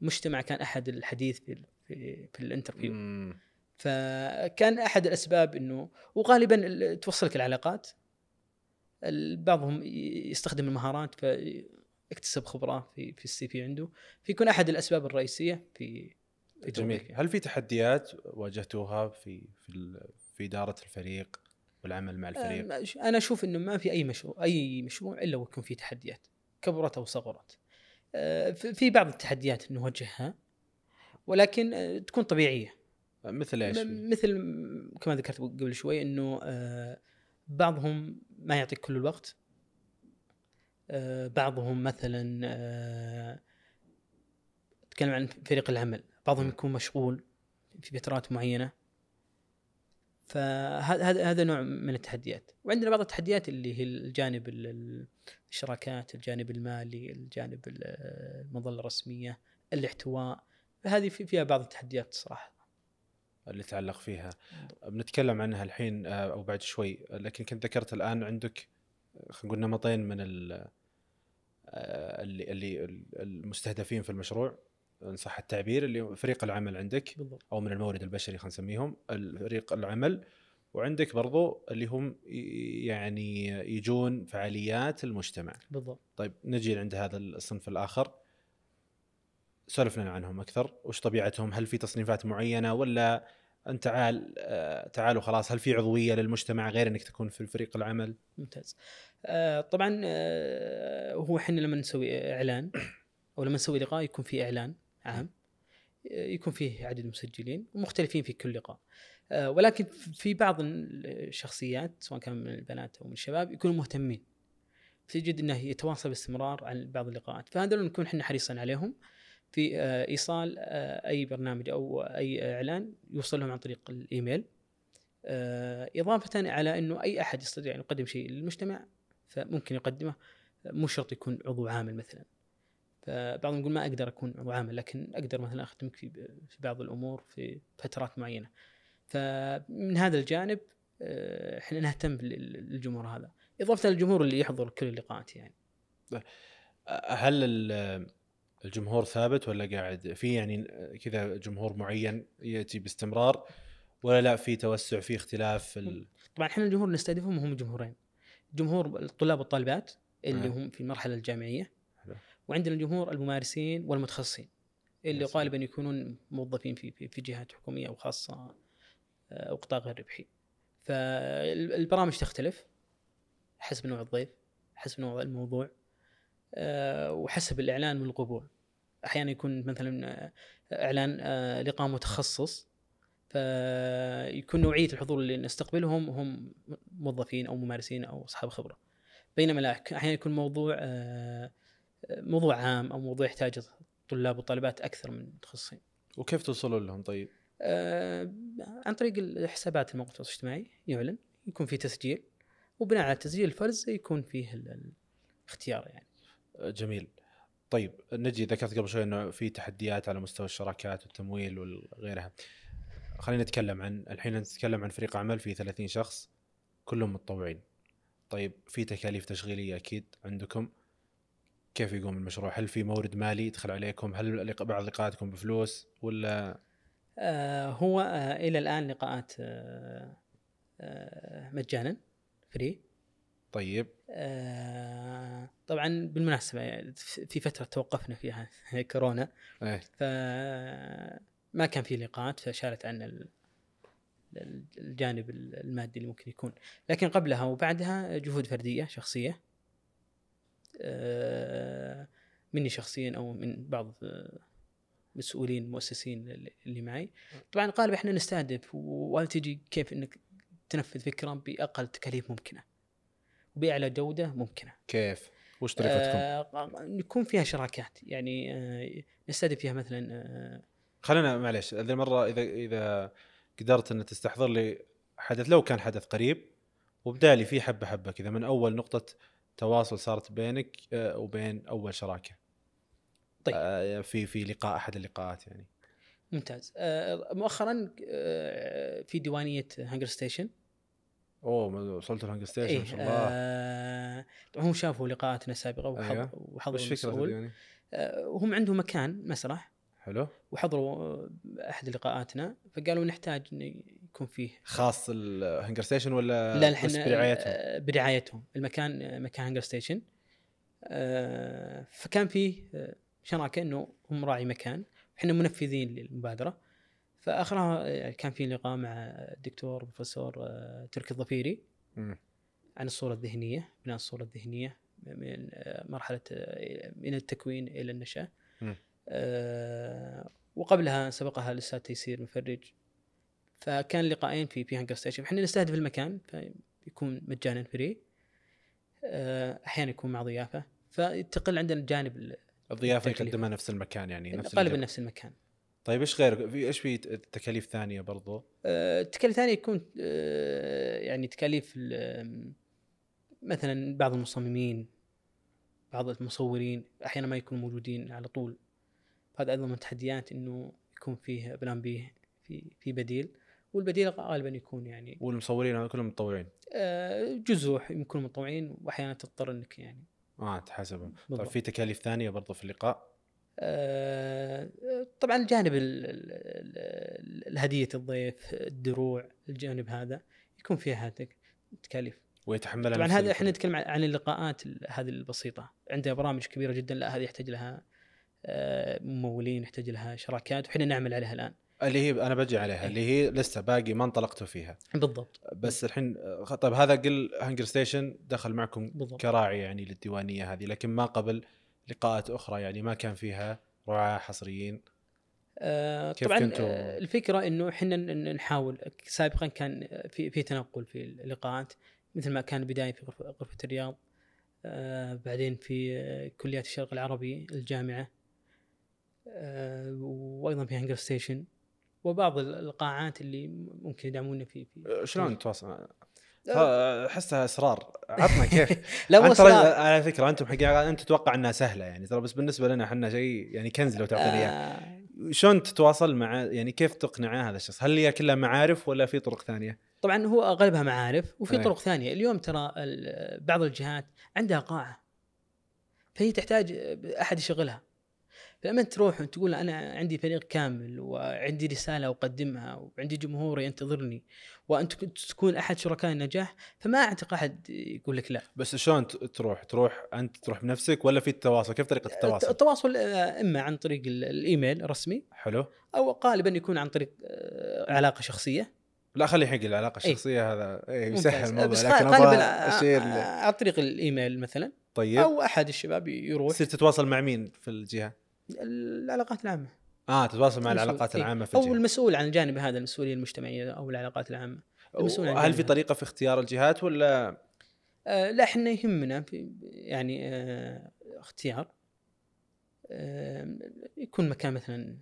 المجتمع كان أحد الحديث في في, في ال interview. فكان أحد الأسباب إنه وغالبا ال- توصلك العلاقات. ال- بعضهم يستخدم المهارات فيكتسب خبرة في في ال CV عنده. فيكون أحد الأسباب الرئيسية في في جميل. هل في تحديات واجهتوها في في في إدارة الفريق والعمل مع الفريق؟ أنا أشوف إنه ما في أي مشروع أي مشروع إلا ويكون فيه تحديات. كبرت أو صغرت. آه، في بعض التحديات نواجهها ولكن آه، تكون طبيعية. مثل إيش؟ مثل كما ذكرت قبل شوي إنه آه، بعضهم ما يعطيك كل الوقت. بعضهم مثلا آه، تكلم عن فريق العمل. بعضهم. يكون مشغول في فترات معينة. فهذا هذا نوع من التحديات. وعندنا بعض التحديات اللي هي الجانب ال- ال- الشراكات الجانب المالي الجانب ال- المظلة الرسمية الاحتواء. هذه في فيها بعض التحديات صراحة. اللي تعلق فيها. بنتكلم عنها الحين آه، أو بعد شوي. لكن كنت ذكرت الآن عندك آه، خلينا نقول نمطين من آه، اللي اللي المستهدفين في المشروع. ان صح التعبير اللي فريق العمل عندك بالضبط. أو من المورد البشري خلينا نسميهم فريق العمل. وعندك برضو اللي هم يعني يجون فعاليات المجتمع. بالضبط. طيب نجي عند هذا الصنف الآخر. سولف لنا عنهم أكثر. وش طبيعتهم؟ هل في تصنيفات معينة ولا انت تعال آه، تعال وخلاص هل في عضوية للمجتمع غير إنك تكون في فريق العمل؟ ممتاز. آه طبعا آه هو إحنا لما نسوي إعلان أو لما نسوي لقاء يكون في إعلان. عام آه، يكون فيه عدد مسجلين ومختلفين في كل لقاء. آه ولكن في بعض الشخصيات سواء كان من البنات أو من الشباب يكونوا مهتمين. تجد إنه يتواصل باستمرار عن بعض اللقاءات. فهذول نكون إحنا حريصين عليهم في آه، إيصال أي برنامج أو أي إعلان يوصل لهم عن طريق الإيميل. إضافة على إنه أي أحد يستطيع أن يقدم شيء للمجتمع فممكن يقدمه. مو شرط يكون عضو عامل مثلا. فبعضهم يقول ما أقدر أكون عامل لكن أقدر مثلا اخدمك في في بعض الأمور في فترات معينة. فمن هذا الجانب آه، إحنا نهتم بالجمهور هذا. إضافة للجمهور اللي يحضر كل اللقاءات يعني. هل ال- الجمهور ثابت ولا قاعد؟ في يعني كذا جمهور معين يأتي باستمرار ولا لا في توسع في اختلاف ال... طبعا إحنا الجمهور اللي نستهدفهم هم جمهورين. جمهور الطلاب والطالبات اللي آه. هم في المرحلة الجامعية. وعندنا الجمهور الممارسين والمتخصصين اللي. غالبا يكونون موظفين في في, جهات حكومية أو خاصة آه، أو قطاع غير ربحي. فالبرامج تختلف حسب نوع الضيف حسب نوع الموضوع آه، وحسب الإعلان والقبول. أحيانا يكون مثلا آه، إعلان آه، لقاء متخصص فيكون نوعية الحضور اللي نستقبلهم هم موظفين أو ممارسين أو أصحاب خبرة. بينما لا أحيانا يكون موضوع آه، موضوع عام أو موضوع يحتاج طلاب وطالبات أكثر من متخصصين. وكيف توصلون لهم طيب؟ آه، عن طريق الحسابات الموقع التواصل الاجتماعي يعلن يكون في تسجيل وبناء على تسجيل الفرز يكون فيه ال- الاختيار يعني. جميل. طيب نجي ذكرت قبل شوي إنه في تحديات على مستوى الشراكات والتمويل وغيرها. خلينا نتكلم عن الحين نتكلم عن فريق عمل فيه 30 شخص كلهم متطوعين. طيب في تكاليف تشغيلية أكيد عندكم. كيف يقوم المشروع؟ هل في مورد مالي يدخل عليكم؟ هل بعض لقاءاتكم بفلوس ولا؟ آه، هو آه، إلى الآن لقاءات آه، آه، مجانا فري. طيب. آه، طبعا بالمناسبة في فترة توقفنا فيها كورونا. إيه. فما كان في لقاءات فشالت عنا ال- ال- الجانب المادي اللي ممكن يكون. لكن قبلها وبعدها جهود فردية شخصية. مني شخصيا أو من بعض آه، مسؤولين مؤسسين اللي- معي طبعا غالبا إحنا نستهدف ولا تجي كيف إنك تنفذ فكره بأقل تكاليف ممكنة وبأعلى جودة ممكنة كيف؟ وش طريقتكم؟ آه يكون فيها شراكات يعني آه نستهدف فيها مثلا آه خلينا معلش هذه المره إذا إذا قدرت إن تستحضر لي حدث لو كان حدث قريب وبدا لي فيه حبة حبة كذا من أول نقطة تواصل صارت بينك آه، وبين أول شراكة طيب. آه، في في لقاء أحد اللقاءات يعني ممتاز آه مؤخرا في ديوانية HungerStation أوه وصلت ال HungerStation إيه ما شاء الله طبعا هم شافوا لقاءاتنا السابقة أيوه. وحضروا وش فكرة المسؤول. يعني؟ وهم عندهم مكان مسرح حلو وحضروا أحد لقاءاتنا فقالوا نحتاج يكون فيه. خاص ال HungerStation ولا لا بس إحنا برعايتهم؟ آه، برعايتهم. المكان آه، مكان station آه، فكان فيه شراكة إنه هم راعي مكان. إحنا منفذين للمبادرة. فأخرها كان في لقاء مع الدكتور بروفيسور تركي الظفيري. عن الصورة الذهنية بناء الصورة الذهنية من مرحلة من التكوين إلى النشأة. وقبلها سبقها الأستاذ تيسير مفرج. فكان لقاءين في في HungerStation إحنا نستهدف المكان فيكون مجانا free. آه، أحيانا يكون مع ضيافة. فتقل عندنا الجانب ال- الضيافة. يقدمها نفس المكان يعني نفس غالبا. نفس المكان. طيب إيش غير في إيش في تكاليف ثانية برضو؟ آه، التكاليف الثانية يكون آه، يعني تكاليف ال- مثلا بعض المصممين بعض المصورين أحيانا ما يكونوا موجودين على طول. هذا أيضا من التحديات إنه يكون فيه بلان بي في في بديل. والبديل غالبا يكون يعني والمصورين هذول كلهم متطوعين؟ آه، جزء يكونوا متطوعين وأحيانا تضطر إنك يعني. آه تحاسبهم طيب. في تكاليف ثانية برضو في اللقاء؟ آه، طبعا الجانب ال- ال- ال- الهدية الضيف الدروع الجانب هذا يكون فيها تكاليف. ويتحملها طبعا هذا إحنا. نتكلم عن- اللقاءات ال- هذه البسيطة. عندها برامج كبيرة جدا لا هذه يحتاج لها آه، ممولين يحتاج لها شراكات وحنا نعمل عليها الآن. اللي هي أنا بجي عليها إيه. اللي هي لسه باقي ما انطلقتوا فيها. بالضبط. بس الحين طيب هذا قل HungerStation دخل معكم بالضبط. كراعي يعني للديوانية هذه لكن ما قبل لقاءات أخرى يعني ما كان فيها رعاة حصريين؟ آه، كيف طبعا آه، الفكرة إنه إحنا نحاول سابقا كان في في تنقل في اللقاءات مثل ما كان البدايه في غرفه غرفة الرياض آه، بعدين في كليات الشرق العربي الجامعة آه، وأيضا في HungerStation وبعض القاعات اللي ممكن يدعمونا في في آه، شلون تواصل آه، ها- أحسها اسرار عطنا كيف لا مو إصرار. على فكرة أنتم حقيقه أنت تتوقع إنها سهلة يعني ترى بس بالنسبة لنا إحنا شيء يعني كنز لو تعطينا اياه آه، شلون تتواصل مع يعني كيف تقنع هذا الشخص؟ هل هي كلها معارف ولا في طرق ثانية؟ طبعا هو أغلبها معارف وفي أي. طرق ثانية اليوم ترى ال- بعض الجهات عندها قاعة فهي تحتاج أحد يشغلها فلما تروح وتقول أنا عندي فريق كامل وعندي رسالة أقدمها وعندي جمهور ينتظرني وأنت تكون أحد شركاء النجاح فما أعتقد أحد يقول لك لا بس شلون تروح؟ تروح أنت تروح بنفسك ولا في التواصل؟ كيف طريقة التواصل؟ التواصل آه، إما عن طريق ال- الإيميل الرسمي حلو؟ أو غالبا يكون عن طريق آه، علاقة شخصية لا خلي حق العلاقه إيه. الشخصيه هذا إيه. يسهل الموضوع بس لكن غالبا آه، عن طريق الإيميل مثلا طيب أو أحد الشباب يروح تصير تتواصل مع مين في الجهة؟ العلاقات العامة آه تتواصل مع. العلاقات إيه. العامة في أو المسؤول عن الجانب هذا المسؤولية المجتمعية أو العلاقات العامة المسؤول عن هل في طريقة في اختيار الجهات ولا آه لا إحنا يهمنا في يعني آه اختيار آه يكون مكان مثلا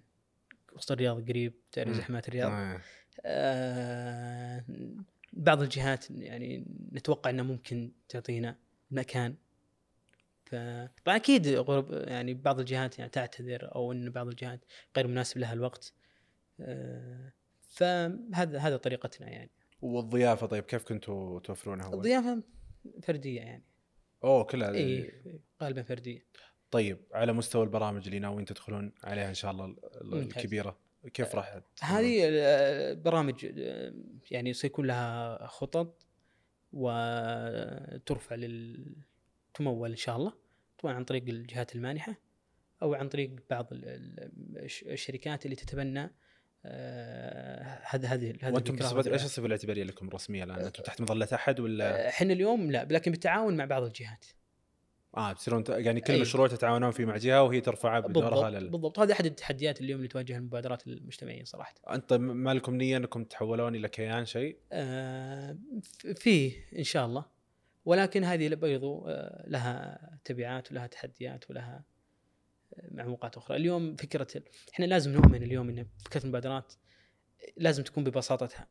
وسط الرياض قريب تعرف. زحمات الرياض آه. آه بعض الجهات يعني نتوقع انها ممكن تعطينا مكان ف طبعا أكيد غرب يعني بعض الجهات يعني تعتذر أو إن بعض الجهات غير مناسب لها الوقت آه فهذا هذا طريقتنا يعني والضيافة طيب كيف كنتوا توفرونها؟ الضيافة فردية يعني أوه كلها إي غالبا فردية طيب على مستوى البرامج اللي ناويين تدخلون عليها إن شاء الله. الكبيرة كيف راح؟ هذه آه، برامج آه، يعني سيكون لها خطط وترفع لل تمول إن شاء الله طبعا عن طريق الجهات المانحة أو عن طريق بعض ال- ال- الش- الشركات اللي تتبنى آه، هذا هذه هذه وأنتم إيش الصفة الاعتبارية لكم رسميه الآن؟ أنتم تحت مظلة أحد ولا إحنا اليوم لا لكن بالتعاون مع بعض الجهات آه تصيرون يعني كل. مشروع تتعاونون فيه مع جهة وهي ترفعه بدورها بالضبط لل... بالضبط هذا أحد التحديات اليوم اللي تواجه المبادرات المجتمعية صراحة أنت ما لكم نية أنكم تتحولون إلى كيان شيء؟ آه، فيه إن شاء الله ولكن هذه برضو آه، لها تبعات ولها تحديات ولها آه، معوقات أخرى. اليوم فكرة إحنا لازم نؤمن اليوم إن فكرة المبادرات لازم تكون ببساطتها.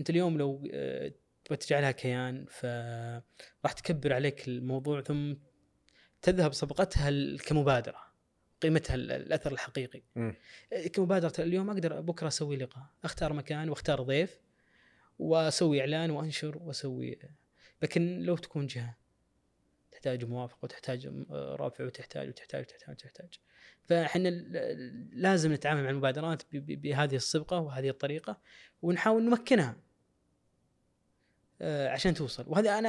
أنت اليوم لو آه، تبغى تجعلها كيان فراح تكبر عليك الموضوع ثم تذهب سبقتها ال- كمبادرة قيمتها ال- الأثر الحقيقي. مم. كمبادرة اليوم أقدر بكرة أسوي لقاء أختار مكان وأختار ضيف وأسوي إعلان وأنشر وأسوي لكن لو تكون جهة تحتاج موافقه وتحتاج آه، رافع وتحتاج وتحتاج وتحتاج وتحتاج. فإحنا لازم نتعامل مع المبادرات بهذه الصبغة وهذه الطريقة ونحاول نمكنها آه، عشان توصل. وهذا أنا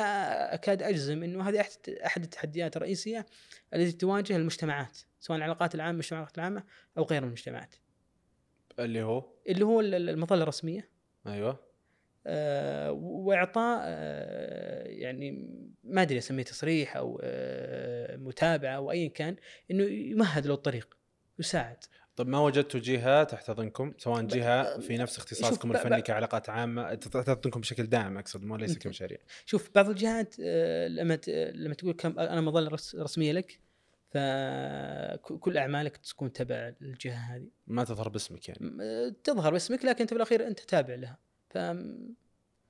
أكاد أجزم إنه هذه أحد التحديات الرئيسية التي تواجه المجتمعات سواء العلاقات العامة المجتمعات العامة أو غير المجتمعات. اللي هو؟ اللي هو ال- المظلة الرسمية. أيوه. وإعطاء آه، يعني ما أدري اسميه تصريح أو آه، متابعة أو ايا كان إنه يمهد له الطريق يساعد. طيب ما وجدتوا جهة تحتضنكم؟ سواء جهة في نفس اختصاصكم الفني كعلاقات عامة تحتضنكم بشكل دائم أقصد مو ليس. كمشاريع. شوف بعض الجهات آه، لما لما تقول كم أنا مظلة رس- رسمية لك فكل أعمالك تكون تبع الجهة هذه. ما تظهر باسمك يعني. آه، تظهر باسمك لكن انت بالاخير أنت تابع لها. ف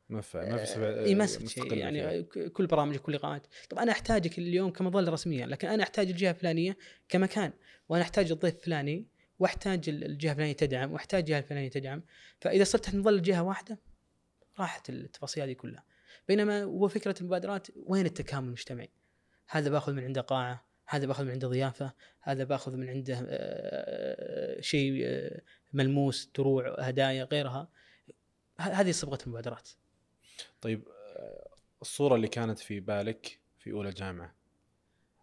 ما في في إي ما مستقل شيء فيها. يعني كل برامج كل لقاءات طب أنا أحتاجك اليوم كمظلة رسمية لكن أنا أحتاج الجهة الفلانية كمكان وأنا أحتاج الضيف الفلاني وأحتاج الجهة الفلانية تدعم وأحتاج الجهه الفلانية تدعم. فإذا صرت تحت مظله جهة واحدة راحت التفاصيل هذه كلها. بينما هو فكرة المبادرات وين التكامل المجتمعي؟ هذا باخذ من عنده قاعة هذا باخذ من عنده ضيافة هذا باخذ من عنده آه، شيء آه، ملموس دروع هدايا غيرها. هذه صبغة المبادرات. طيب آه، الصورة اللي كانت في بالك في أولى جامعة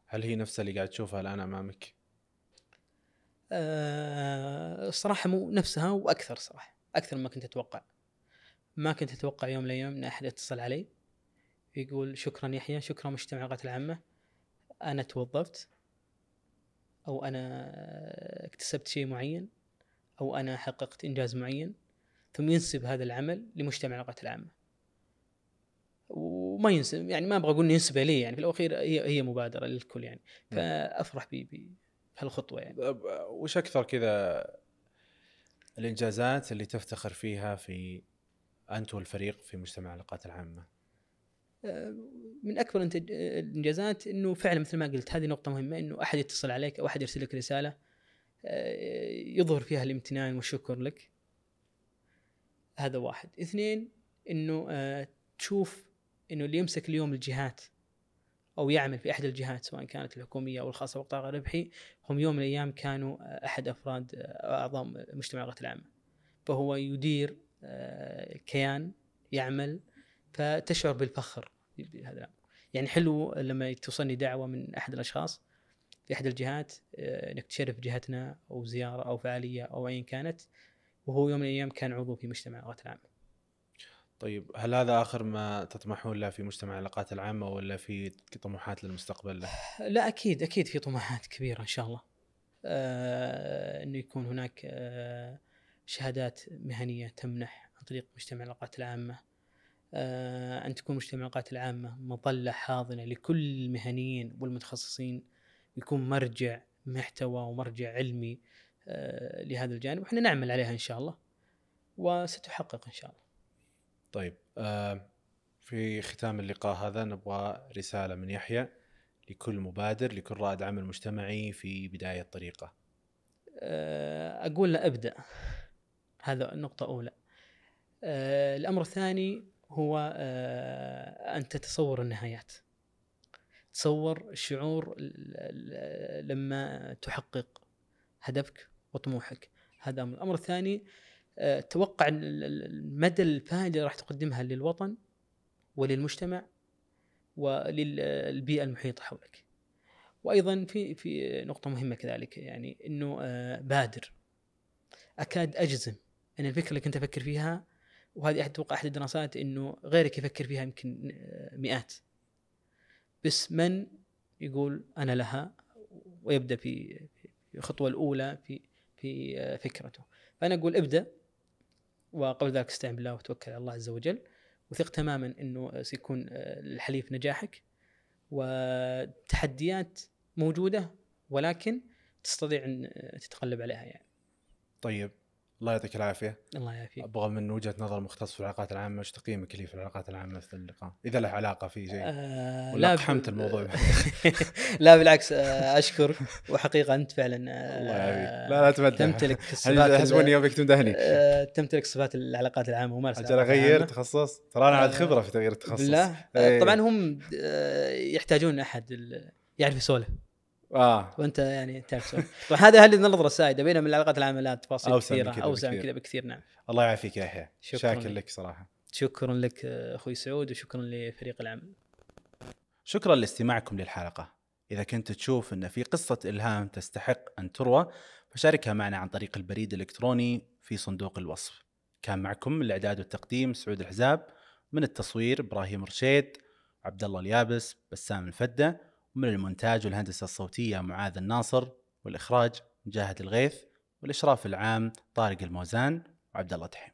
هل هي نفسها اللي قاعد تشوفها الآن أمامك؟ الصراحه مو نفسها وأكثر صراحة أكثر مما كنت أتوقع. ما كنت أتوقع يوم من الأيام إن أحد يتصل علي يقول شكرا يحيى شكرا مجتمع العلاقات العامة. أنا توظفت أو أنا اكتسبت شيء معين أو أنا حققت إنجاز معين. ثم ينسب هذا العمل لمجتمع العلاقات العامة. وما ينسب يعني ما أبغى أقول ينسب لي يعني في الأخير هي هي مبادرة للكل يعني. فأفرح بهالخطوة يعني. وش أكثر كذا الإنجازات اللي تفتخر فيها في أنت والفريق في مجتمع العلاقات العامة؟ من أكبر الإنجازات إنه فعلا مثل ما قلت هذه نقطة مهمة إنه أحد يتصل عليك أو أحد يرسل لك رسالة يظهر فيها الامتنان والشكر لك. هذا واحد. اثنين إنه آه، تشوف إنه اللي يمسك اليوم الجهات أو يعمل في أحد الجهات سواء كانت الحكومية أو الخاصة وقطاع ربحي هم يوم من الأيام كانوا آه، أحد أفراد أعضاء مجتمع العلاقات العامه فهو يدير كيان يعمل فتشعر بالفخر بهذا يعني حلو لما توصلني دعوة من أحد الأشخاص في أحد الجهات آه، إنك تشرف جهتنا أو زيارة أو فعالية أو ايا كانت. وهو يوم من الأيام كان عضو في مجتمع العلاقات العامه. طيب هل هذا آخر ما تطمحون له في مجتمع العلاقات العامة ولا في طموحات للمستقبل له؟ لا أكيد أكيد في طموحات كبيرة إن شاء الله. آه إنه يكون هناك آه شهادات مهنية تمنح عن طريق مجتمع العلاقات العامة آه، أن تكون مجتمع العلاقات العامة مظلة حاضنة لكل المهنيين والمتخصصين يكون مرجع محتوى ومرجع علمي لهذا الجانب وإحنا نعمل عليها إن شاء الله وستحقق إن شاء الله. طيب آه، في ختام اللقاء هذا نبغى رسالة من يحيى لكل مبادر لكل رائد عمل مجتمعي في بداية طريقه أقول له أبدأ. هذا النقطة أولى. الأمر الثاني هو آه، أن تتصور النهايات. تصور الشعور لما تحقق هدفك وطموحك. هذا أمر. الأمر الثاني آه، توقع مدى الفائدة اللي راح تقدمها للوطن وللمجتمع وللبيئة المحيطة حولك. وأيضا في في نقطة مهمة كذلك يعني إنه آه، بادر. أكاد أجزم أن الفكرة اللي كنت أفكر فيها وهذه أتوقع أحد الدراسات إنه غيرك يفكر فيها يمكن مئات. بس من يقول أنا لها ويبدأ في الخطوة الأولى في في فكرته فأنا أقول ابدأ وقبل ذلك استعن بالله وتوكل على الله عز وجل وثق تماما إنه سيكون الحليف نجاحك وتحديات موجودة ولكن تستطيع أن تتغلب عليها يعني. طيب الله يعطيك العافية. الله يعافيك. أبغى من وجهة نظر مختص في العلاقات العامة إيش تقييمك لي في العلاقات العامة في اللقاء؟ إذا له علاقة في شيء. آه ولا اقحمت ب... الموضوع. لا بالعكس آه أشكر. وحقيقة أنت فعلا آه الله يعافيك. لا لا تمدح تمتلك صفات حسبوني يومك تمدحني آه تمتلك صفات العلاقات العامة وممارسه أجل أغير تخصص؟ ترى أنا عاد خبرة في تغيير التخصص. بالله. إيه. طبعا هم آه، يحتاجون أحد يعرف يسولف آه. وأنت يعني تعرف هذا هذه النظره السائده بينما العلاقات العامه لها تفاصيل كثيرة أوسع من كذا بكثير نعم. الله يعافيك يا يحيى شاكر لك. صراحة. شكرا لك أخوي سعود وشكرا لفريق العمل شكرا لاستماعكم للحلقة. إذا كنت تشوف إن في قصة إلهام تستحق أن تروى فشاركها معنا عن طريق البريد الإلكتروني في صندوق الوصف. كان معكم الإعداد والتقديم سعود الحزاب من التصوير إبراهيم رشيد عبد الله اليابس بسام الفدة ومن المونتاج والهندسة الصوتية معاذ الناصر والإخراج مجاهد الغيث والإشراف العام طارق الموزان وعبد الله تحيم